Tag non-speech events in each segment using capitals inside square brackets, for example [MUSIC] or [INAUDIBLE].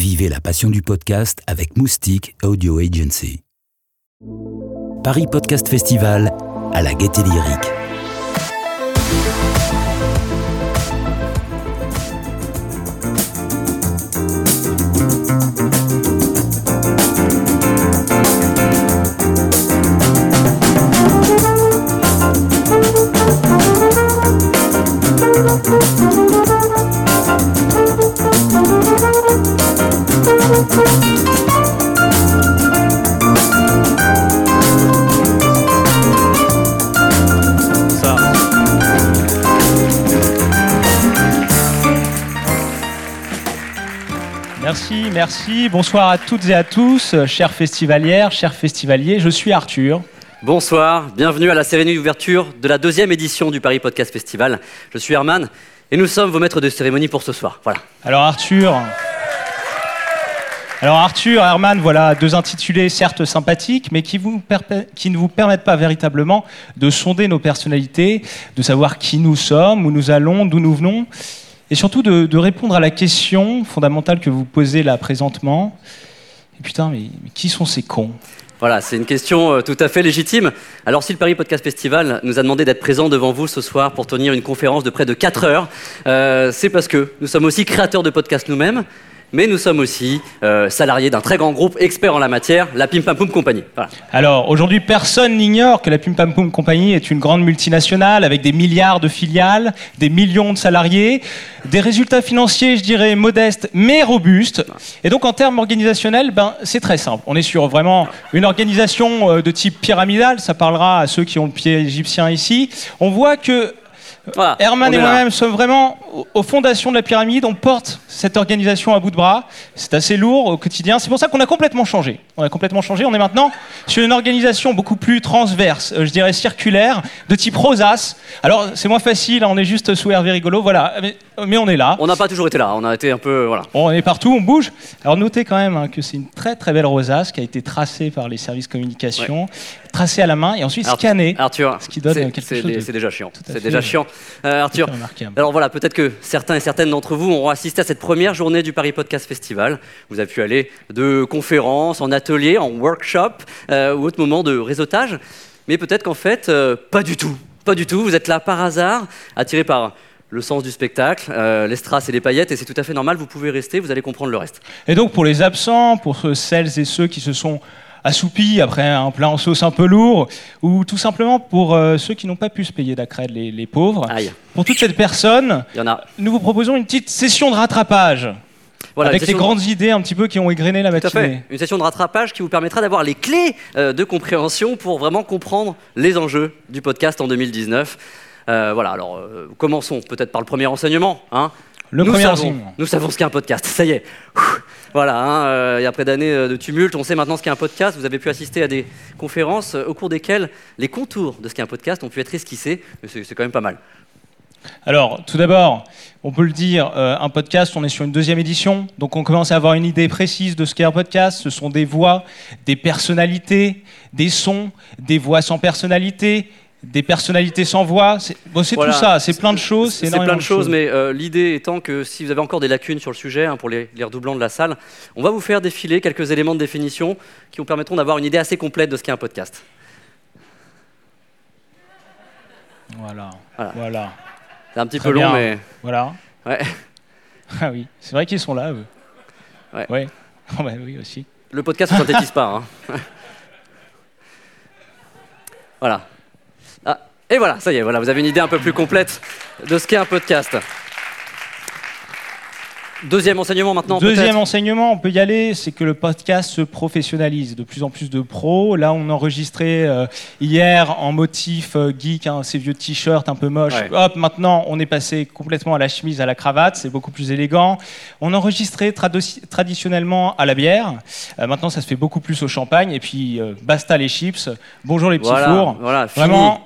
Vivez la passion du podcast avec Moustique Audio Agency. Paris Podcast Festival à la Gaîté Lyrique. Merci. Bonsoir à toutes et à tous, euh, chères festivalières, chers festivaliers. Je suis Arthur. Bonsoir, bienvenue à la cérémonie d'ouverture de la deuxième édition du Paris Podcast Festival. Je suis Herman et nous sommes vos maîtres de cérémonie pour ce soir. Voilà. Alors Arthur. Alors Arthur, Herman, voilà deux intitulés certes sympathiques, mais qui, vous perpé- qui ne vous permettent pas véritablement de sonder nos personnalités, de savoir qui nous sommes, où nous allons, d'où nous venons, et surtout de, répondre à la question fondamentale que vous posez là présentement. Et putain, mais, mais qui sont ces cons? Voilà, c'est une question euh, tout à fait légitime. Alors si le Paris Podcast Festival nous a demandé d'être présent devant vous ce soir pour tenir une conférence de près de 4 heures, euh, c'est parce que nous sommes aussi créateurs de podcasts nous-mêmes, mais nous sommes aussi euh, salariés d'un très grand groupe expert en la matière, la Pim Pam Poum Company. Voilà. Alors, aujourd'hui, personne n'ignore que la Pim Pam Poum Company est une grande multinationale avec des milliards de filiales, des millions de salariés, des résultats financiers, je dirais, modestes mais robustes. Et donc, en termes organisationnels, ben, c'est très simple. On est sur vraiment une organisation euh, de type pyramidal. Ça parlera à ceux qui ont le pied égyptien ici. On voit que Voilà, Herman et moi-même sommes vraiment au- aux fondations de la pyramide. On porte cette organisation à bout de bras. C'est assez lourd au quotidien. C'est pour ça qu'on a complètement changé. On a complètement changé. On est maintenant sur une organisation beaucoup plus transverse, euh, je dirais circulaire, de type rosace. Alors, c'est moins facile. hein, On est juste sous Hervé Rigolo. Voilà. Mais, mais on est là. On n'a pas toujours été là, on a été un peu... Voilà. On est partout, on bouge. Alors notez quand même hein, que c'est une très très belle rosace qui a été tracée par les services communication, tracée à la main et ensuite Arthur- scannée. Arthur, Ce qui donne c'est- quelque chose de c'est déjà chiant. C'est déjà chiant. Euh, Arthur, alors voilà, peut-être que certains et certaines d'entre vous auront assisté à cette première journée du Paris Podcast Festival. Vous avez pu aller de conférences, en ateliers, en workshop euh, ou autre moment de réseautage. Mais peut-être qu'en fait, euh, pas du tout. Pas du tout. Vous êtes là par hasard, attiré par le sens du spectacle, euh, les strass et les paillettes, et c'est tout à fait normal. Vous pouvez rester, vous allez comprendre le reste. Et donc pour les absents, pour celles et ceux qui se sont assoupis après un plat en sauce un peu lourd, ou tout simplement pour euh, ceux qui n'ont pas pu se payer d'accrède, les, les pauvres, Aïe, pour toutes ces personnes, nous vous proposons une petite session de rattrapage, Voilà, avec les grandes idées un petit peu qui ont égrené la Tout à matinée. fait. Une session de rattrapage qui vous permettra d'avoir les clés euh, de compréhension pour vraiment comprendre les enjeux du podcast en 2019. Euh, voilà, alors euh, commençons peut-être par le premier enseignement. hein. Le nous premier savons, enseignement. Nous savons ce qu'est un podcast, ça y est. Ouh. Voilà, hein, euh, et après d'années de tumulte, on sait maintenant ce qu'est un podcast. Vous avez pu assister à des conférences au cours desquelles les contours de ce qu'est un podcast ont pu être esquissés. C'est quand même pas mal. Alors, tout d'abord, on peut le dire, euh, un podcast, on est sur une deuxième édition, donc on commence à avoir une idée précise de ce qu'est un podcast. Ce sont des voix, des personnalités, des sons, des voix sans personnalité, des personnalités sans voix. C'est bon, Voilà. tout ça, c'est plein de choses. C'est plein de choses, mais euh, l'idée étant que si vous avez encore des lacunes sur le sujet, hein, pour les, les redoublants de la salle, on va vous faire défiler quelques éléments de définition qui vous permettront d'avoir une idée assez complète de ce qu'est un podcast. Voilà, Voilà. voilà, C'est un petit Très peu long, bien. mais voilà. Ouais. [LAUGHS] Ah oui, c'est vrai qu'ils sont là, eux. Ouais. Ouais. [LAUGHS] Oh, bah oui, aussi. le podcast ne synthétise pas. hein. [LAUGHS] voilà. Ah, et voilà, ça y est, voilà, vous avez une idée un peu plus complète de ce qu'est un podcast. Deuxième enseignement maintenant, Deuxième enseignement, on peut y aller, c'est que le podcast se professionnalise. De plus en plus de pros. Là, on enregistrait euh, hier en motif euh, geek, hein, ces vieux t-shirts un peu moches. Ouais. Hop, maintenant, on est passé complètement à la chemise, à la cravate. C'est beaucoup plus élégant. On enregistrait traditionnellement à la bière. Euh, maintenant, ça se fait beaucoup plus au champagne. Et puis, basta les chips. Bonjour les petits Voilà, fours. voilà. Vraiment.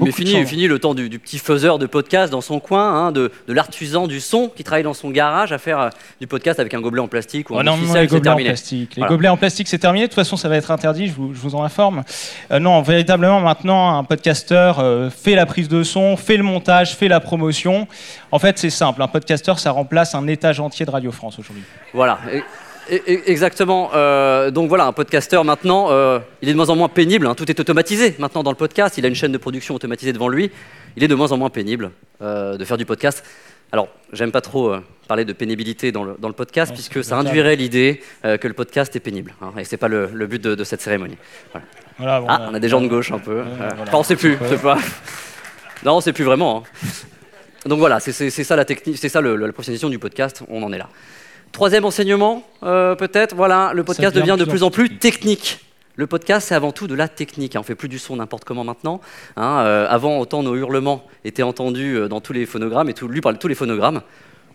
Mais fini, fini le temps du, du petit faiseur de podcast dans son coin, hein, de, de l'artisan du son qui travaille dans son garage à faire euh, du podcast avec un gobelet en plastique ou Oh un non, non, ficelle, les gobelets en terminé. plastique. Les Voilà. gobelets en plastique, c'est terminé. De toute façon, ça va être interdit, je vous, je vous en informe. Euh, non, véritablement, maintenant, un podcasteur euh, fait la prise de son, fait le montage, fait la promotion. En fait, c'est simple. Un podcasteur, ça remplace un étage entier de Radio France aujourd'hui. Voilà. Et Exactement. Euh, donc voilà, un podcasteur maintenant, euh, il est de moins en moins pénible. hein. Tout est automatisé maintenant dans le podcast. Il a une chaîne de production automatisée devant lui. Il est de moins en moins pénible euh, de faire du podcast. Alors, j'aime pas trop parler de pénibilité dans le, dans le podcast, Ouais, puisque ça induirait l'idée que le podcast est pénible. hein, et c'est pas le, le but de, de cette cérémonie. Voilà, bon, Ah, bah, on a des gens de gauche un peu. Voilà. Enfin, on sait plus. C'est pas... Non, on sait plus vraiment. hein. Donc voilà, c'est ça la technique, c'est ça le- la du podcast. On en est là. Troisième enseignement, euh, peut-être. Voilà, le podcast devient de plus en plus technique. Le podcast, c'est avant tout de la technique. hein. On fait plus du son n'importe comment maintenant. hein. Euh, avant, autant nos hurlements étaient entendus euh, dans tous les phonogrammes et tout, lus par tous les phonogrammes.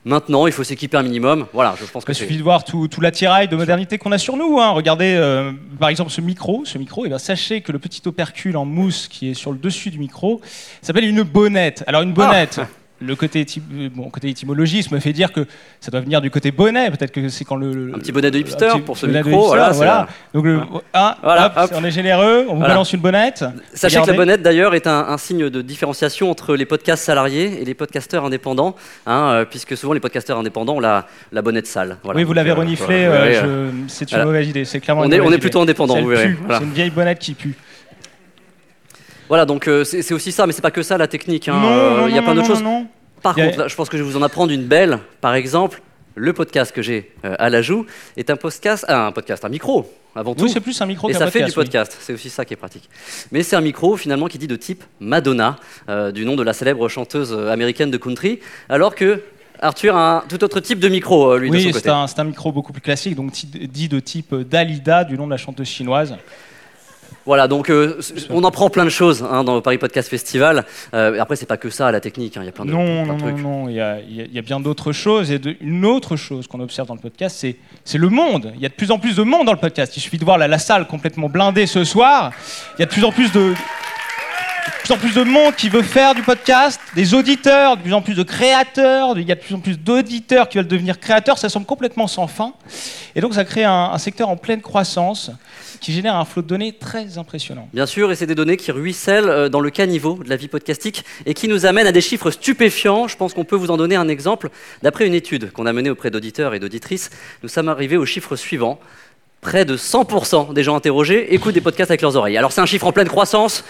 Maintenant, il faut s'équiper un minimum. Voilà, je pense que Il suffit de voir tout, tout l'attirail de modernité qu'on a sur nous. hein. Regardez, euh, par exemple, ce micro. Ce micro, eh ben, sachez que le petit opercule en mousse qui est sur le dessus du micro s'appelle une bonnette. Alors une bonnette, [LAUGHS] le côté, euh, bon, côté me fait dire que ça doit venir du côté bonnet. Peut-être que c'est quand le, Un petit bonnet de hipster pour ce micro, hipster, voilà, c'est Donc le, ah, Voilà, hop, hop. on est généreux, on vous Voilà. balance une bonnette. Sachez que la bonnette, d'ailleurs, est un, un signe de différenciation entre les podcasts salariés et les podcasteurs indépendants, hein, euh, puisque souvent les podcasteurs indépendants ont la, la bonnette sale. Voilà. oui, vous l'avez euh, reniflé. voilà. euh, euh, C'est une voilà. mauvaise idée. C'est clairement. On une est, on plutôt indépendant, vous verrez. Voilà. C'est une vieille bonnette qui pue. Voilà, donc euh, c'est aussi ça, mais c'est pas que ça la technique. hein. Euh, il y a non, plein d'autres choses. non, non. Par a- contre, là, je pense que je vais vous en apprendre une belle. Par exemple, le podcast que j'ai euh, à la joue est un podcast, ah, un podcast, un micro avant tout. Oui, c'est plus un micro Et ça fait du oui. podcast, c'est aussi ça qui est pratique. Mais c'est un micro finalement qui dit de type Madonna, euh, du nom de la célèbre chanteuse américaine de country, alors que Arthur a un tout autre type de micro, lui, de son Oui, côté. c'est un, c'est un micro beaucoup plus classique, donc dit de type Dalida, du nom de la chanteuse chinoise. Voilà, donc euh, on en prend plein de choses hein, dans le Paris Podcast Festival. Euh, après, c'est pas que ça, la technique, hein, il y a plein de, Non, plein non, de non, trucs. non, il y a, il y a- il y a bien d'autres choses. Et de- une autre chose qu'on observe dans le podcast, c'est c'est le monde. Il y a de plus en plus de monde dans le podcast. Il suffit de voir la, la salle complètement blindée ce soir. Il y a de plus en plus de, de plus en plus de monde qui veut faire du podcast, des auditeurs, de plus en plus de créateurs, il y a de plus en plus d'auditeurs qui veulent devenir créateurs, ça semble complètement sans fin. Et donc ça crée un, un secteur en pleine croissance qui génère un flot de données très impressionnant. Bien sûr, et c'est des données qui ruissellent euh, dans le caniveau de la vie podcastique et qui nous amènent à des chiffres stupéfiants. Je pense qu'on peut vous en donner un exemple. D'après une étude qu'on a menée auprès d'auditeurs et d'auditrices, nous sommes arrivés au chiffre suivant. Près de 100% des gens interrogés écoutent des podcasts avec leurs oreilles. Alors c'est un chiffre en pleine croissance.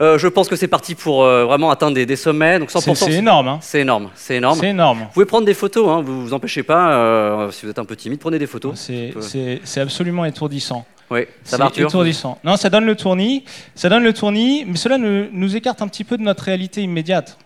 Euh, je pense que c'est parti pour euh, vraiment atteindre des, des sommets. Donc 100%, C'est c'est énorme, hein. C'est énorme, c'est énorme. C'est énorme. Vous pouvez prendre des photos, hein, vous vous empêchez pas. euh, si vous êtes un peu timide, prenez des photos. C'est- Ouais. C'est c'est absolument étourdissant. Oui, ça C'est va Arthur étourdissant. Non, ça donne le tournis, ça donne le tournis, mais cela nous écarte un petit peu de notre réalité immédiate.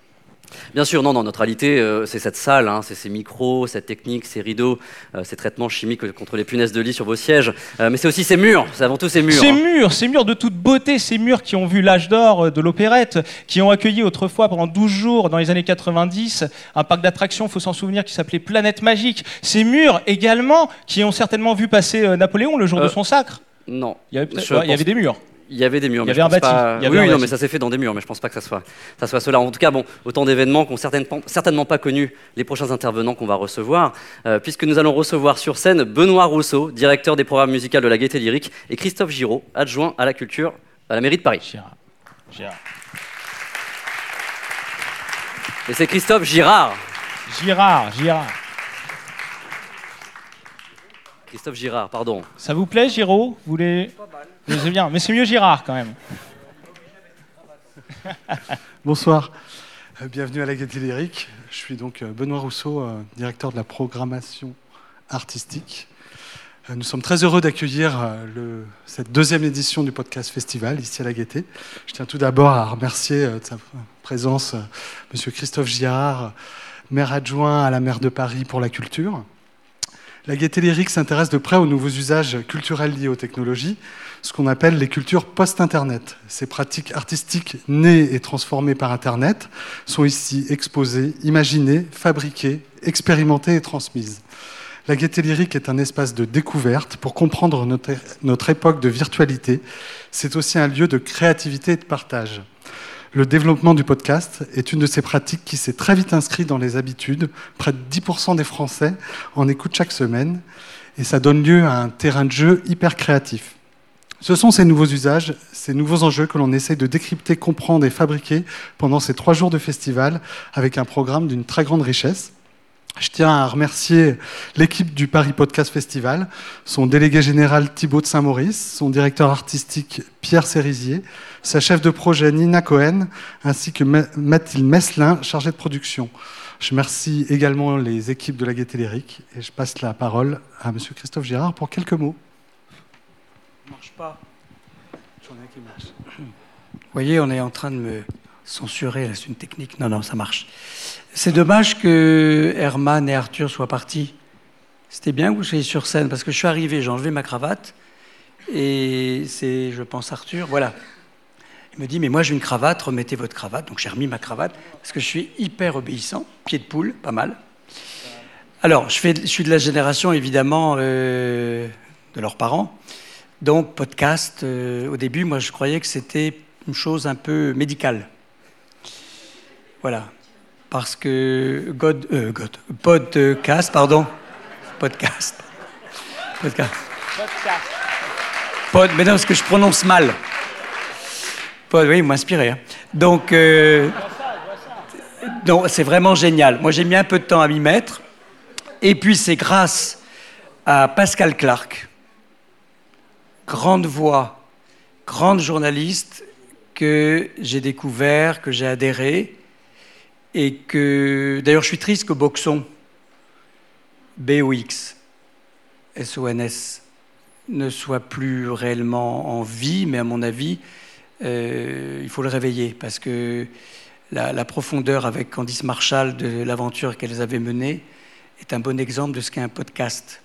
Bien sûr, non, non, notre réalité, euh, c'est cette salle, hein, c'est ces micros, cette technique, ces rideaux, euh, ces traitements chimiques contre les punaises de lit sur vos sièges. Euh, mais c'est aussi ces murs, c'est avant tout ces murs. Ces hein. murs, ces murs de toute beauté, ces murs qui ont vu l'âge d'or de l'opérette, qui ont accueilli autrefois pendant 12 jours dans les années 90 un parc d'attractions, faut s'en souvenir, qui s'appelait Planète Magique. Ces murs également qui ont certainement vu passer Napoléon le jour de son sacre. Non, Il y avait, peut-être- je ouais, il y pense- avait des murs. Il y avait des murs, Il y mais avait un pense bâti, pas. il y avait oui, un oui, non, bâti. mais ça s'est fait dans des murs, mais je pense pas que ça soit, ça soit cela. En tout cas, bon, autant d'événements qu'ont certainement, certainement pas connus les prochains intervenants qu'on va recevoir, euh, puisque nous allons recevoir sur scène Benoît Rousseau, directeur des programmes musicaux de la Gaieté Lyrique, et Christophe Giraud, adjoint à la culture à la mairie de Paris. Gérard. Gérard. Et c'est Christophe Girard. Girard, Girard. Christophe Girard, pardon. Ça vous plaît, Giraud? Vous voulez Mais C'est bien, mais c'est mieux Girard quand même. Bonsoir, Euh, bienvenue à la Gaieté Lyrique. Je suis donc euh, Benoît Rousseau, euh, directeur de la programmation artistique. Nous sommes très heureux d'accueillir le- cette deuxième édition du podcast festival ici à la Gaieté. Je tiens tout d'abord à remercier de sa présence Monsieur Christophe Girard, maire adjoint à la maire de Paris pour la culture. La Gaieté Lyrique s'intéresse de près aux nouveaux usages culturels liés aux technologies, ce qu'on appelle les cultures post-Internet. Ces pratiques artistiques nées et transformées par Internet sont ici exposées, imaginées, fabriquées, expérimentées et transmises. La Gaieté Lyrique est un espace de découverte pour comprendre notre, notre époque de virtualité. C'est aussi un lieu de créativité et de partage. Le développement du podcast est une de ces pratiques qui s'est très vite inscrite dans les habitudes. Près de 10% des Français en écoutent chaque semaine et ça donne lieu à un terrain de jeu hyper créatif. Ce sont ces nouveaux usages, ces nouveaux enjeux que l'on essaye de décrypter, comprendre et fabriquer pendant ces trois jours de festival avec un programme d'une très grande richesse. Je tiens à remercier l'équipe du Paris Podcast Festival, son délégué général Thibaut de Saint-Maurice, son directeur artistique Pierre Cérisier, sa chef de projet Nina Cohen, ainsi que Mathilde Messelin, chargée de production. Je remercie également les équipes de la Gaîté Lyrique et je passe la parole à M. Christophe Girard pour quelques mots. marche pas. Vous voyez, on est en train de me censurer, c'est une technique. Non, non, ça marche. C'est dommage que Herman et Arthur soient partis. C'était bien que vous soyez sur scène, parce que je suis arrivé, j'ai enlevé ma cravate, et c'est, je pense, Arthur, voilà. Il me dit, mais moi j'ai une cravate, remettez votre cravate. Donc j'ai remis ma cravate, parce que je suis hyper obéissant, pied de poule, pas mal. Alors, je suis de la génération, évidemment, euh, de leurs parents. Donc, podcast, euh, au début, moi je croyais que c'était une chose un peu médicale. Voilà. Parce que God, euh, God, podcast, pardon, podcast, podcast, Pod, mais non, parce que je prononce mal. Pod, oui, m'inspirer. Hein. Donc, euh, c'est vraiment génial. Moi, j'ai mis un peu de temps à m'y mettre. Et puis, c'est grâce à Pascal Clark, grande voix, grande journaliste, que j'ai découvert, que j'ai adhéré et que d'ailleurs je suis triste que Boxon, B-O-X, S-O-N-S, ne soit plus réellement en vie, mais à mon avis, euh, il faut le réveiller parce que la, profondeur avec Candice Marshall de l'aventure qu'elles avaient menée est un bon exemple de ce qu'est un podcast.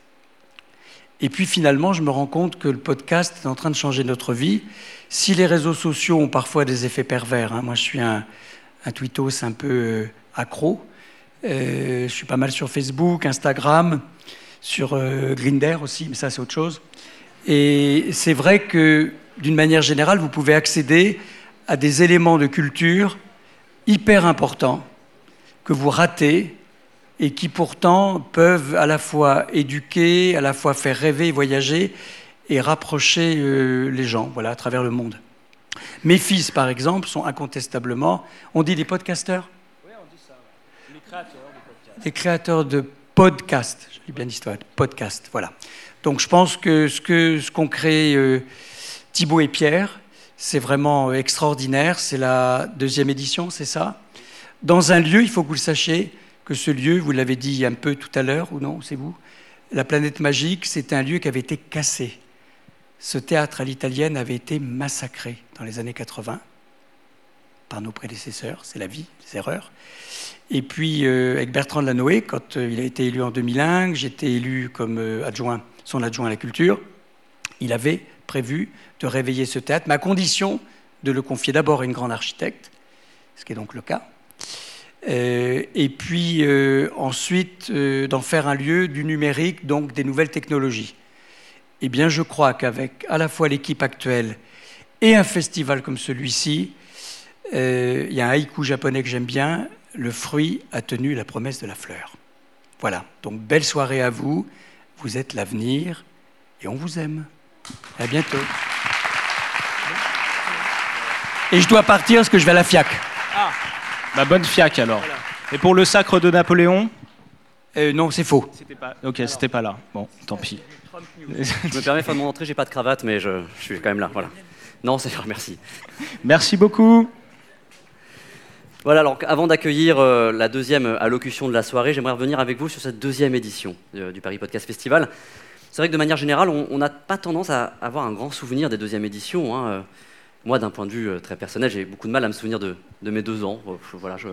Et puis finalement, je me rends compte que le podcast est en train de changer notre vie. Si les réseaux sociaux ont parfois des effets pervers, hein, moi je suis un, un tweetos un peu euh, accro. Euh, je suis pas mal sur Facebook, Instagram, sur euh, Grinder aussi, mais ça c'est autre chose. Et c'est vrai que d'une manière générale, vous pouvez accéder à des éléments de culture hyper importants que vous ratez et qui pourtant peuvent à la fois éduquer, à la fois faire rêver, voyager et rapprocher les gens voilà, à travers le monde. Mes fils, par exemple, sont incontestablement, on dit des podcasteurs Oui, on dit ça. Les créateurs de podcasts. Des créateurs de podcasts, je l'ai bien dit, podcast, voilà. Donc je pense que ce qu'ont ce qu'ont créé euh, Thibaut et Pierre, c'est vraiment extraordinaire. C'est la deuxième édition, c'est ça? Dans un lieu, il faut que vous le sachiez, que ce lieu, vous l'avez dit un peu tout à l'heure, ou non, c'est vous? La planète magique, c'est un lieu qui avait été cassé ce théâtre à l'italienne avait été massacré dans les années 80 par nos prédécesseurs, c'est la vie, les erreurs. Et puis euh, avec Bertrand Lanoé, quand euh, il a été élu en 2001, j'étais élu comme euh, adjoint, son adjoint à la culture, il avait prévu de réveiller ce théâtre, mais à condition de le confier d'abord à une grande architecte, ce qui est donc le cas, et puis ensuite d'en faire un lieu du numérique, donc des nouvelles technologies. Eh bien, je crois qu'avec à la fois l'équipe actuelle et un festival comme celui-ci, euh, il y a un haïku japonais que j'aime bien, le fruit a tenu la promesse de la fleur. Voilà, donc belle soirée à vous, vous êtes l'avenir et on vous aime. À bientôt. Et je dois partir parce que je vais à la FIAC. Ah, bah bonne FIAC alors. Et pour le sacre de Napoléon? Euh, Non, c'est faux. Pas... Ok, c'était pas là. Bon, tant pis. Je me permets, de mon entrée, j'ai pas de cravate, mais je, suis quand même là. Voilà. Non, c'est merci. Merci beaucoup. Voilà, alors avant d'accueillir euh, la deuxième allocution de la soirée, j'aimerais revenir avec vous sur cette deuxième édition euh, du Paris Podcast Festival. C'est vrai que de manière générale, on n'a pas tendance à avoir un grand souvenir des deuxièmes éditions. Hein. Euh, moi, d'un point de vue très personnel, j'ai beaucoup de mal à me souvenir de, de mes deux ans. voilà, je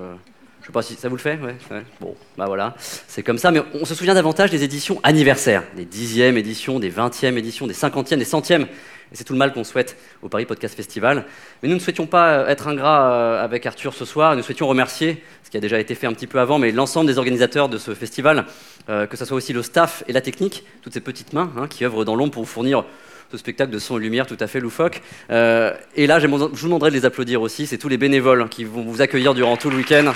sais pas si ça vous le fait, ouais, Bon, bah voilà, c'est comme ça. Mais on se souvient davantage des éditions anniversaires, des dixièmes éditions, des vingtièmes éditions, des cinquantièmes, des centièmes. Et c'est tout le mal qu'on souhaite au Paris Podcast Festival. Mais nous ne souhaitions pas être ingrats euh, avec Arthur ce soir. Nous souhaitions remercier, ce qui a déjà été fait un petit peu avant, mais l'ensemble des organisateurs de ce festival, euh, que ce soit aussi le staff et la technique, toutes ces petites mains hein, qui œuvrent dans l'ombre pour vous fournir ce spectacle de son et lumière tout à fait loufoque. Euh, et là, je vous demanderai de les applaudir aussi. C'est tous les bénévoles qui vont vous accueillir durant tout le week-end.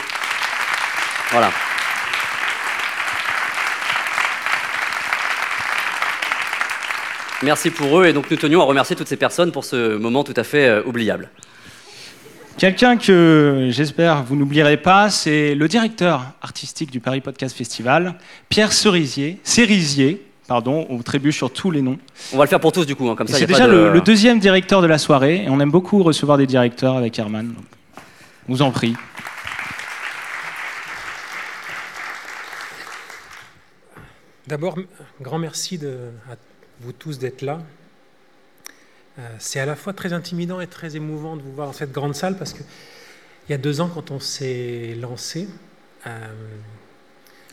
Voilà. Merci pour eux et donc nous tenions à remercier toutes ces personnes pour ce moment tout à fait euh, oubliable. Quelqu'un que j'espère vous n'oublierez pas, c'est le directeur artistique du Paris Podcast Festival, Pierre Cerisier, Cerisier, pardon, on trébuche sur tous les noms. On va le faire pour tous du coup, hein, comme ça. C'est déjà le, le, deuxième directeur de la soirée, et on aime beaucoup recevoir des directeurs avec Herman. On vous en prie. D'abord, grand merci à vous tous d'être là. Euh, c'est à la fois très intimidant et très émouvant de vous voir dans cette grande salle parce qu'il y a deux ans, quand on s'est lancé, euh,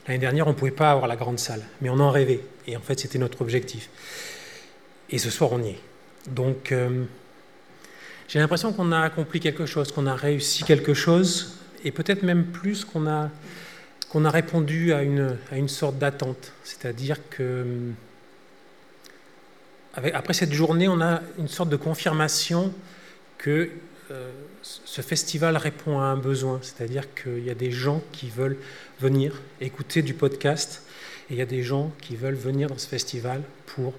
l'année dernière, on ne pouvait pas avoir la grande salle, mais on en rêvait. Et en fait, c'était notre objectif. Et ce soir, on y est. Donc, euh, j'ai l'impression qu'on a accompli quelque chose, qu'on a réussi quelque chose, et peut-être même plus qu'on a, qu'on a répondu à une, à une sorte d'attente. C'est-à-dire que après cette journée, on a une sorte de confirmation que euh, ce festival répond à un besoin, c'est-à-dire qu'il y a des gens qui veulent venir écouter du podcast et il y a des gens qui veulent venir dans ce festival pour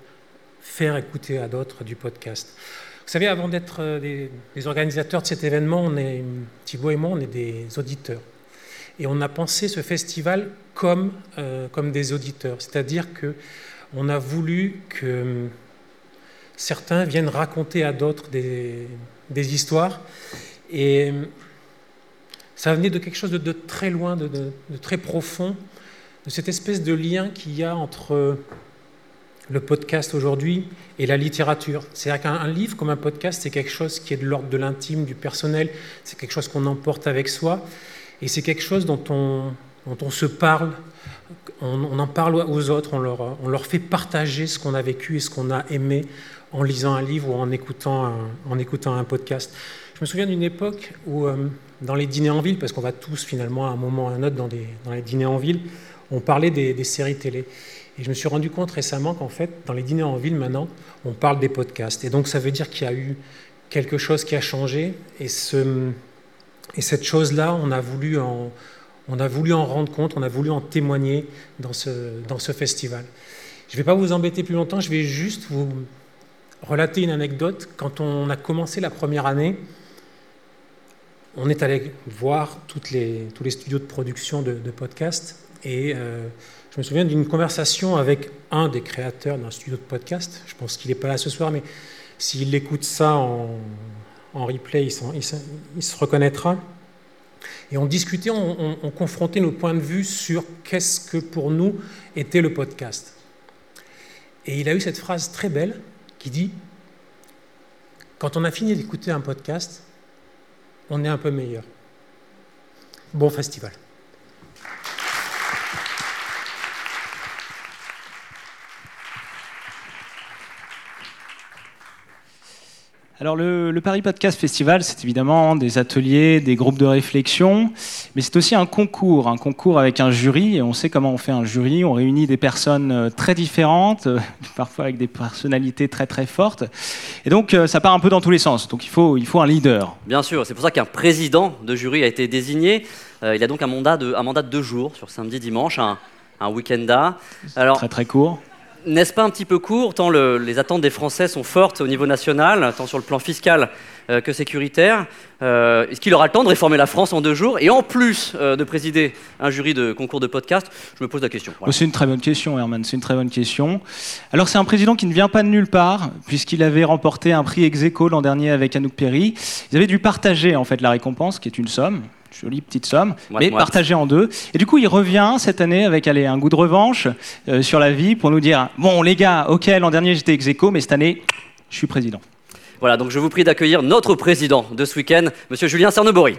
faire écouter à d'autres du podcast. Vous savez, avant d'être euh, des, organisateurs de cet événement, on Thibaut et moi, on est des auditeurs. Et on a pensé ce festival comme, euh, comme des auditeurs, c'est-à-dire qu'on a voulu que certains viennent raconter à d'autres des, histoires. Et ça venait de quelque chose de, très loin, de, très profond, de cette espèce de lien qu'il y a entre le podcast aujourd'hui et la littérature. C'est-à-dire qu'un livre comme un podcast, c'est quelque chose qui est de l'ordre de l'intime, du personnel, c'est quelque chose qu'on emporte avec soi, et c'est quelque chose dont on, dont on se parle, on, en parle aux autres, on leur, on leur fait partager ce qu'on a vécu et ce qu'on a aimé en lisant un livre ou en écoutant un, en écoutant un podcast. Je me souviens d'une époque où, euh, dans les dîners en ville, parce qu'on va tous finalement à un moment ou à un autre dans, dans les dîners en ville, on parlait des, séries télé. Et je me suis rendu compte récemment qu'en fait, dans les dîners en ville, maintenant, on parle des podcasts. Et donc, ça veut dire qu'il y a eu quelque chose qui a changé. Et, ce, et cette chose-là, on, a voulu en, on a voulu en rendre compte, on a voulu en témoigner dans ce, dans ce festival. Je ne vais pas vous embêter plus longtemps, je vais juste vous relater une anecdote. Quand on a commencé la première année, on est allé voir toutes les, tous les studios de production de, podcasts et euh, je me souviens d'une conversation avec un des créateurs d'un studio de podcast. Je pense qu'il n'est pas là ce soir, mais s'il écoute ça en, replay, il, se reconnaîtra. Et on discutait, on confrontait nos points de vue sur qu'est-ce que pour nous était le podcast. Et il a eu cette phrase très belle qui dit Quand on a fini d'écouter un podcast, on est un peu meilleur. Bon festival. Alors le, Paris Podcast Festival, c'est évidemment des ateliers, des groupes de réflexion, mais c'est aussi un concours, un concours avec un jury, et on sait comment on fait un jury, on réunit des personnes euh, très différentes, euh, [LAUGHS] parfois avec des personnalités très très fortes, et donc euh, ça part un peu dans tous les sens, donc il faut, il faut un leader. Bien sûr, c'est pour ça qu'un président de jury a été désigné, il a donc un mandat, de, un mandat de deux jours, sur samedi, dimanche, un, un week-end Alors, très très court n'est-ce pas un petit peu court Tant les attentes des Français sont fortes au niveau national, tant sur le plan fiscal euh, que sécuritaire. Euh, est-ce qu'il aura le temps de réformer la France en deux jours Et en plus euh, de présider un jury de concours de podcast, je me pose la question. C'est une très bonne question, Herman. C'est une très bonne question. Alors, c'est un président qui ne vient pas de nulle part, puisqu'il avait remporté un prix ex l'an dernier avec Anouk Perry. Ils avaient dû partager en fait la récompense, qui est une somme, jolie petite somme, mais partagée en deux. Et du coup, il revient cette année avec allez, un goût de revanche euh, sur la vie pour nous dire Bon, les gars, ok, l'an dernier j'étais ex mais cette année, je suis président. Voilà, donc je vous prie d'accueillir notre président de ce week-end, monsieur Julien Cernebory.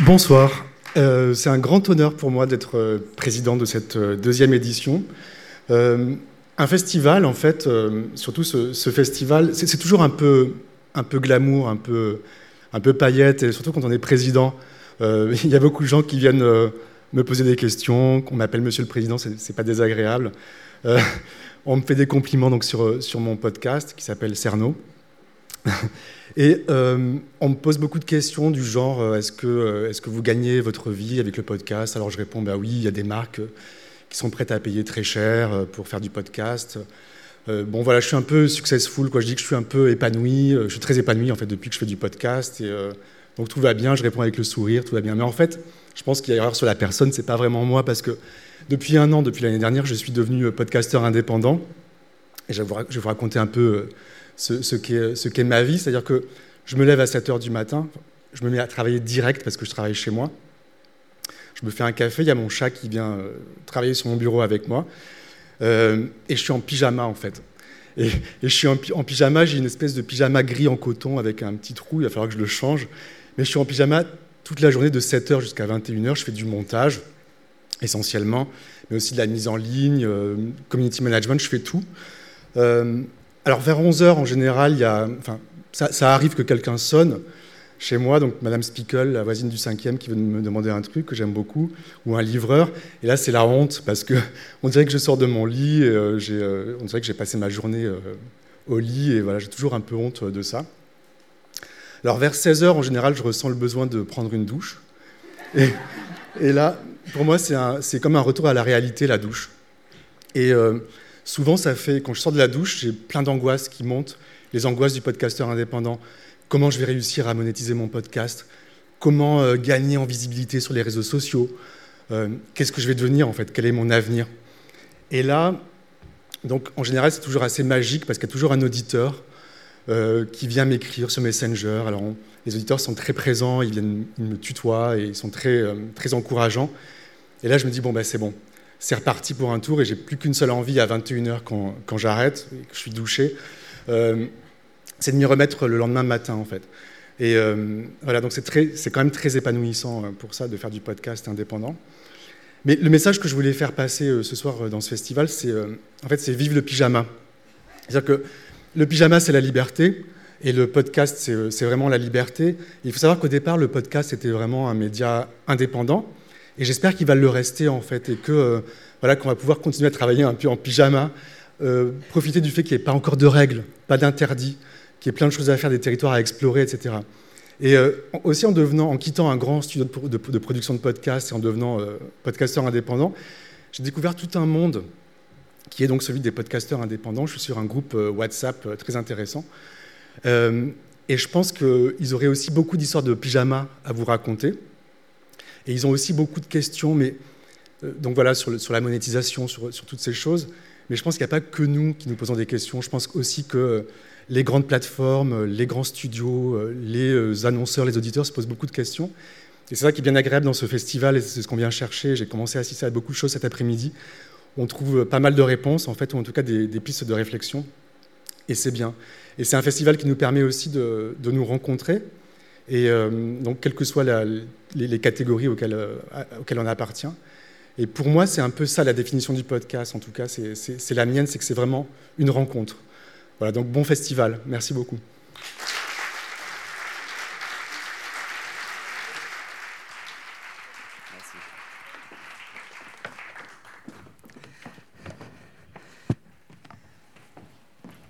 Bonsoir. Euh, c'est un grand honneur pour moi d'être euh, président de cette deuxième édition. Un festival, en fait, euh, surtout ce, festival, c'est toujours un peu, glamour, un peu, un paillette, et surtout quand on est président, euh, [LAUGHS] il y a beaucoup de gens qui viennent euh, me poser des questions, qu'on m'appelle Monsieur le Président, c'est pas désagréable. [LAUGHS] on me fait des compliments donc sur, sur mon podcast qui s'appelle Cerno. [LAUGHS] Et on me pose beaucoup de questions du genre est-ce que, est -ce que vous gagnez votre vie avec le podcast? Alors je réponds bah oui, il y a des marques qui sont prêtes à payer très cher pour faire du podcast. bon voilà, je suis un peu successful, quoi. je dis que je suis un peu épanoui, je suis très épanoui en fait depuis que je fais du podcast. Donc tout va bien, je réponds avec le sourire, tout va bien. Mais en fait, je pense qu'il y a erreur sur la personne, c'est pas vraiment moi parce que depuis un an, depuis l'année dernière, je suis devenu podcasteur indépendant. Et je vais vous raconter un peu ce, ce qu'est ma vie. C'est-à-dire que je me lève à 7 h du matin, je me mets à travailler direct parce que je travaille chez moi. Je me fais un café, il y a mon chat qui vient euh, travailler sur mon bureau avec moi. Euh, et je suis en pyjama en fait. Et, je suis en, pyjama, j'ai une espèce de pyjama gris en coton avec un petit trou, il va falloir que je le change. Mais je suis en pyjama toute la journée de 7h jusqu'à 21h, je fais du montage essentiellement, mais aussi de la mise en ligne, euh, community management, je fais tout. alors vers 11h en général, il y a, enfin, ça, ça arrive que quelqu'un sonne chez moi, donc Madame Spickle, la voisine du cinquième, qui veut me demander un truc que j'aime beaucoup, ou un livreur. Et là, c'est la honte, parce que [LAUGHS] on dirait que je sors de mon lit, euh, euh, on dirait que j'ai passé ma journée euh, au lit, et voilà, j'ai toujours un peu honte de ça. Alors vers 16h, en général, je ressens le besoin de prendre une douche. Et, et là, pour moi, c'est comme un retour à la réalité, la douche. Et souvent, ça fait, quand je sors de la douche, j'ai plein d'angoisses qui montent, les angoisses du podcasteur indépendant comment je vais réussir à monétiser mon podcast, comment euh, gagner en visibilité sur les réseaux sociaux, euh, qu'est-ce que je vais devenir en fait, quel est mon avenir. Et là, donc en général, c'est toujours assez magique parce qu'il y a toujours un auditeur euh, qui vient m'écrire sur Messenger. Alors les auditeurs sont très présents, ils viennent, me tutoient et ils sont très, très encourageants. Et là, je me dis bon ben c'est bon, c'est reparti pour un tour et j'ai plus qu'une seule envie à 21h quand, quand j'arrête, que je suis douché c'est de m'y remettre le lendemain matin, en fait. Et euh, voilà, donc c'est quand même très épanouissant euh, pour ça de faire du podcast indépendant. Mais le message que je voulais faire passer euh, ce soir dans ce festival, c'est en fait, c'est vive le pyjama. C'est-à-dire que le pyjama, c'est la liberté, et le podcast, c'est vraiment la liberté. il faut savoir qu'au départ, le podcast était vraiment un média indépendant, et j'espère qu'il va le rester en fait, et que voilà, qu'on va pouvoir continuer à travailler un peu en pyjama, profiter du fait qu'il n'y ait pas encore de règles, pas d'interdits qu'il y ait plein de choses à faire, des territoires à explorer, etc. Et euh, aussi en devenant, en quittant un grand studio de, production de podcasts et en devenant euh, podcasteur indépendant, j'ai découvert tout un monde qui est donc celui des podcasteurs indépendants. Je suis sur un groupe euh, WhatsApp très intéressant. et je pense qu'ils auraient aussi beaucoup d'histoires de pyjama à vous raconter. Et ils ont aussi beaucoup de questions, mais donc voilà, sur, la monétisation, sur, toutes ces choses. Mais je pense qu'il n'y a pas que nous qui nous posons des questions. Je pense aussi que les grandes plateformes, les grands studios, euh, les euh, annonceurs, les auditeurs se posent beaucoup de questions. Et c'est ça qui est bien agréable dans ce festival, et c'est ce qu'on vient chercher. J'ai commencé à assister à beaucoup de choses cet après-midi. On trouve pas mal de réponses, en fait, ou en tout cas des, pistes de réflexion. Et c'est bien. Et c'est un festival qui nous permet aussi de, nous rencontrer. Et euh, donc, quelles que soient les, catégories auxquelles on appartient. Et pour moi, c'est un peu ça la définition du podcast, en tout cas, c'est la mienne, c'est que c'est vraiment une rencontre. Voilà, donc bon festival. Merci beaucoup.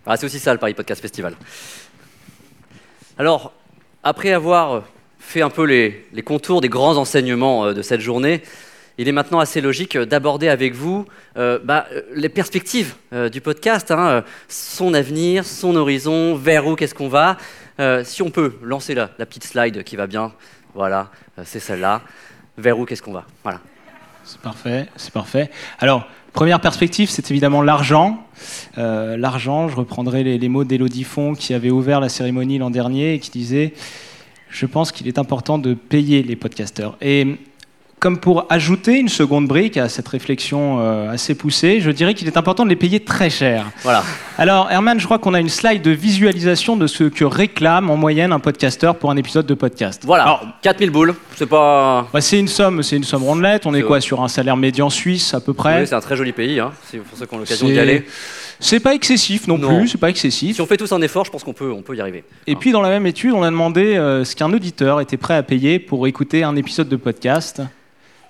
Ah, c'est aussi ça le Paris Podcast Festival. Alors, après avoir fait un peu les, les contours des grands enseignements euh, de cette journée, il est maintenant assez logique d'aborder avec vous euh, bah, euh, les perspectives euh, du podcast, hein, son avenir, son horizon, vers où qu'est-ce qu'on va. si on peut lancer la, la, petite slide qui va bien, voilà, c'est celle-là. Vers où qu'est-ce qu'on va Voilà. C'est parfait, c'est parfait. Alors, première perspective, c'est évidemment l'argent. l'argent, je reprendrai les, les mots d'Élodie Font qui avait ouvert la cérémonie l'an dernier et qui disait Je pense qu'il est important de payer les podcasteurs. Et comme pour ajouter une seconde brique à cette réflexion euh, assez poussée, je dirais qu'il est important de les payer très cher. Voilà. Alors, Herman, je crois qu'on a une slide de visualisation de ce que réclame en moyenne un podcasteur pour un épisode de podcast. Voilà. Alors, 4000 boules, c'est pas. Bah, c'est une somme, c'est une somme rondelette. On est, quoi sur un salaire médian suisse à peu près Oui, c'est un très joli pays, hein, pour ceux qui ont l'occasion d'y aller. C'est pas excessif non, plus, c'est pas excessif. Si on fait tous un effort, je pense qu'on peut, on peut y arriver. Et hein. puis dans la même étude, on a demandé euh, ce qu'un auditeur était prêt à payer pour écouter un épisode de podcast.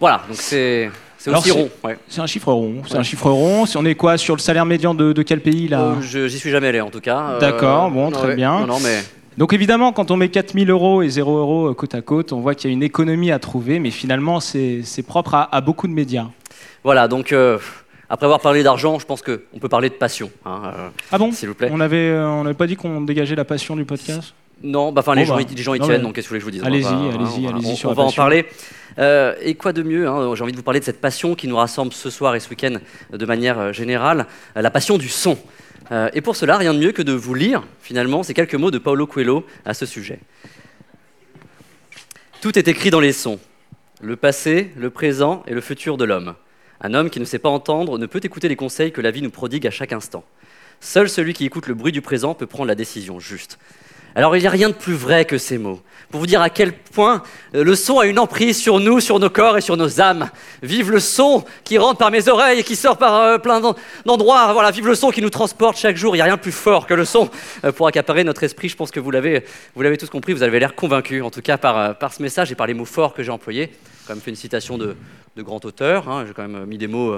Voilà, donc c'est aussi rond. C'est un chiffre rond. C'est un chiffre rond. Si on est quoi sur le salaire médian de, quel pays là? Euh, Je J'y suis jamais allé en tout cas. Euh, D'accord, bon, très bien. Non, mais... Donc évidemment, quand on met 4000 euros et 0 euros côte à côte, on voit qu'il y a une économie à trouver, mais finalement, c'est propre à, beaucoup de médias. Voilà, donc euh, après avoir parlé d'argent, je pense qu'on peut parler de passion. hein, euh, Ah bon? S'il vous plaît. Euh, on n'avait pas dit qu'on dégageait la passion du podcast? Non, bah, enfin les, Bon, gens, bah, y- les gens y non, tiennent, donc qu'est-ce que vous voulez que je vous dise? Allez-y, allez-y, allez-y on- va en parler. Euh, et quoi de mieux hein, J'ai envie de vous parler de cette passion qui nous rassemble ce soir et ce week-end euh, de manière euh, générale, la passion du son. Euh, et pour cela, rien de mieux que de vous lire finalement ces quelques mots de Paulo Coelho à ce sujet. Tout est écrit dans les sons. Le passé, le présent et le futur de l'homme. Un homme qui ne sait pas entendre ne peut écouter les conseils que la vie nous prodigue à chaque instant. Seul celui qui écoute le bruit du présent peut prendre la décision juste. Alors il n'y a rien de plus vrai que ces mots. Pour vous dire à quel point euh, le son a une emprise sur nous, sur nos corps et sur nos âmes. Vive le son qui rentre par mes oreilles et qui sort par euh, plein d'en- d'endroits. Voilà, vive le son qui nous transporte chaque jour. Il n'y a rien de plus fort que le son euh, pour accaparer notre esprit. Je pense que vous l'avez, vous l'avez tous compris. Vous avez l'air convaincus, en tout cas par, par ce message et par les mots forts que j'ai employés. J'ai quand même fait une citation de, de grand auteur. hein. J'ai quand même mis des mots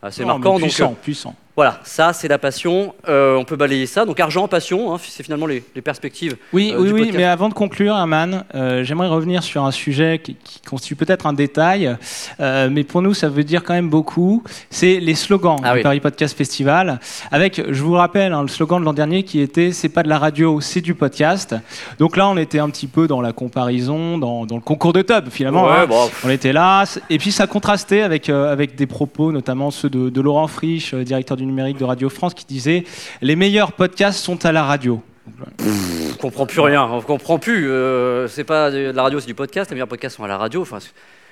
assez Non, marquants. donc, puissant, puissant. Voilà, ça c'est la passion. Euh, on peut balayer ça. Donc argent, passion, hein, c'est finalement les, les perspectives. Oui, euh, oui, du oui, mais avant de conclure, Aman, euh, j'aimerais revenir sur un sujet qui, qui constitue peut-être un détail, mais pour nous, ça veut dire quand même beaucoup. C'est les slogans Ah du oui. Paris Podcast Festival. Avec, je vous rappelle, hein, le slogan de l'an dernier qui était C'est pas de la radio, c'est du podcast. Donc là, on était un petit peu dans la comparaison, dans, dans le concours de tub, finalement. Ouais, hein. bon, On était là, et puis ça contrastait avec, avec des propos, notamment ceux de, de Laurent Frisch, directeur du numérique de Radio France, qui disait Les meilleurs podcasts sont à la radio. on comprend plus rien. On comprend plus. euh, c'est pas de la radio, c'est du podcast. Les meilleurs podcasts sont à la radio. Enfin,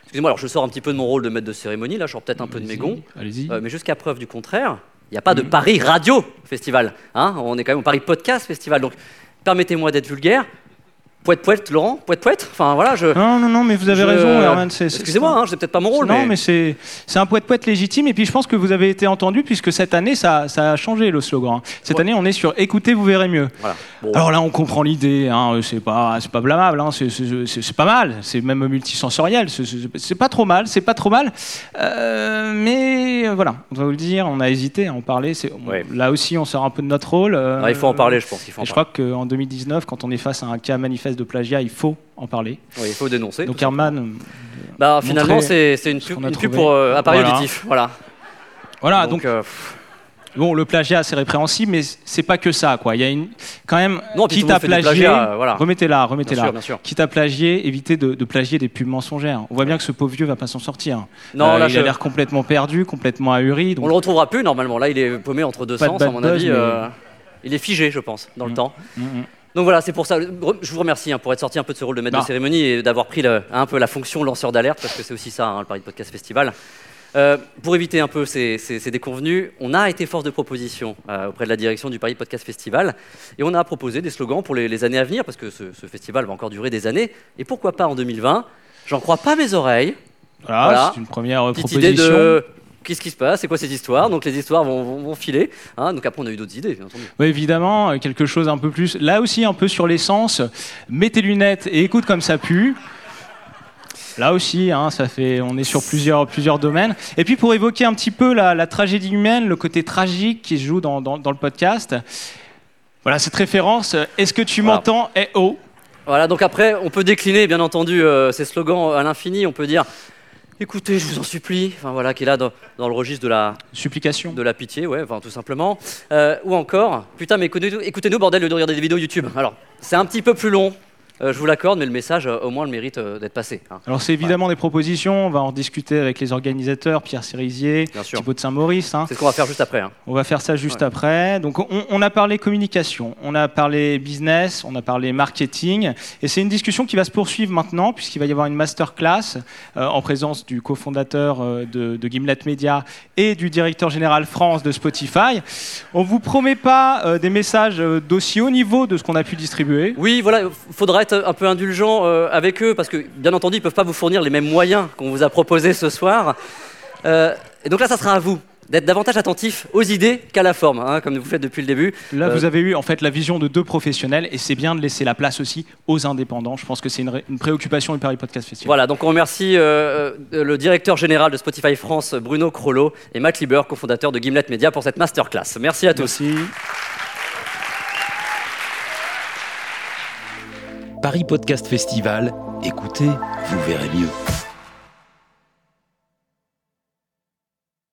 excusez-moi. Alors je sors un petit peu de mon rôle de maître de cérémonie. Là, je sors peut-être un peu de mes gonds. Allez-y. Euh, mais jusqu'à preuve du contraire, il n'y a pas de Paris Radio Festival. Hein on est quand même au Paris Podcast Festival. Donc permettez-moi d'être vulgaire. Poète poète, Laurent, poète poète. Enfin voilà, je. Non, non, non, mais vous avez je- raison, Herman. c'est- c'est- Excusez-moi, hein, je sais peut-être pas mon rôle, non, mais. mais, c'est c'est un poète-poète légitime. Et puis je pense que vous avez été entendu, puisque cette année, ça, ça a changé le slogan. Cette Ouais. année, on est sur Écoutez, vous verrez mieux. Voilà. Bon. Alors là, on comprend l'idée. Hein, c'est pas, c'est pas blâmable. Hein, c'est- c'est c'est- c'est pas mal. C'est même multisensoriel. c'est- C'est c'est pas trop mal. C'est pas trop mal. Euh, mais voilà, on doit vous le dire. On a hésité à en parler. c'est- Ouais. Là aussi, on sort un peu de notre rôle. euh, il faut en parler, je pense qu'il faut en Et je crois qu'en 2019, quand on est face à un cas manifeste de plagiat, il faut en parler. Oui, il faut dénoncer. Donc. Herman, Bah, finalement, montrer c'est c'est une, ce pub, pour euh, appareil Voilà. auditif. Voilà. voilà. Donc, euh, bon, le plagiat c'est répréhensible, mais c'est pas que ça, quoi. Il y a une, quand même, Non, quitte à plagier, euh, voilà. remettez-la, bien remettez-la. sûr, bien sûr. Quitte à plagier, évitez de, de plagier des pubs mensongères. On voit bien que ce pauvre vieux va pas s'en sortir. Non, Euh, là, il je- a l'air complètement perdu, complètement ahuri. Donc, On le retrouvera plus normalement. Là, il est paumé entre deux Pas de sens, à mon buzz, avis. mais- euh, il est figé, je pense, dans le Mm. temps. Mm, mm. Donc voilà, c'est pour ça. Je vous remercie hein, pour être sorti un peu de ce rôle de maître Bah. de cérémonie et d'avoir pris le- un peu la fonction lanceur d'alerte, parce que c'est aussi ça, hein, le Paris Podcast Festival. Euh, pour éviter un peu ces, ces- ces déconvenus, on a été force de proposition euh, auprès de la direction du Paris Podcast Festival et on a proposé des slogans pour les, les années à venir, parce que ce, ce festival va encore durer des années. Et pourquoi pas en 2020 J'en crois pas mes oreilles. Voilà, Voilà. c'est une première Petite proposition. idée de qu'est-ce qui se passe, c'est quoi ces histoires. Donc les histoires vont, vont- vont filer. hein. donc après, on a eu d'autres idées, bien entendu. Oui, évidemment, euh, quelque chose un peu plus. Là aussi, un peu sur l'essence. Mets tes lunettes et écoute comme ça pue. Là aussi, hein, ça fait, on est sur plusieurs, plusieurs domaines. Et puis pour évoquer un petit peu la, la tragédie humaine, le côté tragique qui se joue dans, dans- dans le podcast. Voilà cette référence. Est-ce que tu m'entends? Eh oh Voilà, donc après, on peut décliner, bien entendu, euh, ces slogans à l'infini. On peut dire écoutez, je vous en supplie. Enfin voilà, qui est là dans, dans le registre de la, Supplication. de la pitié, ouais, enfin tout simplement. Euh, ou encore, putain, mais écoutez-nous, écoutez-nous, bordel, de regarder des vidéos YouTube. Alors, c'est un petit peu plus long, je vous l'accorde, mais le message, euh, au moins, le mérite euh, d'être passé. hein. Alors c'est évidemment des propositions. On va en discuter avec les organisateurs, Pierre sûr. Thibaut de Saint-Maurice. hein. C'est ce qu'on va faire juste après. hein. On va faire ça juste Ouais. après. Donc, on, on a parlé communication, on a parlé business, on a parlé marketing. Et c'est une discussion qui va se poursuivre maintenant, puisqu'il va y avoir une masterclass euh, en présence du cofondateur euh, de, de Gimlet Media et du directeur général France de Spotify. On vous promet pas euh, des messages euh, d'aussi haut niveau de ce qu'on a pu distribuer. Oui, voilà, il faudra être un peu indulgent euh, avec eux parce que, bien entendu, ils ne peuvent pas vous fournir les mêmes moyens qu'on vous a proposés ce soir. Euh, et donc là, ça sera à vous d'être davantage attentif aux idées qu'à la forme, hein, comme vous faites depuis le début. Là, Euh, vous avez eu en fait la vision de deux professionnels et c'est bien de laisser la place aussi aux indépendants. Je pense que c'est une, ré- une préoccupation du Paris Podcast Festival. Voilà, donc on remercie euh, euh, le directeur général de Spotify France, Bruno Crollo, et Matt Lieber, cofondateur de Gimlet Media, pour cette masterclass. Merci à tous. Merci. Paris Podcast Festival, écoutez, vous verrez mieux.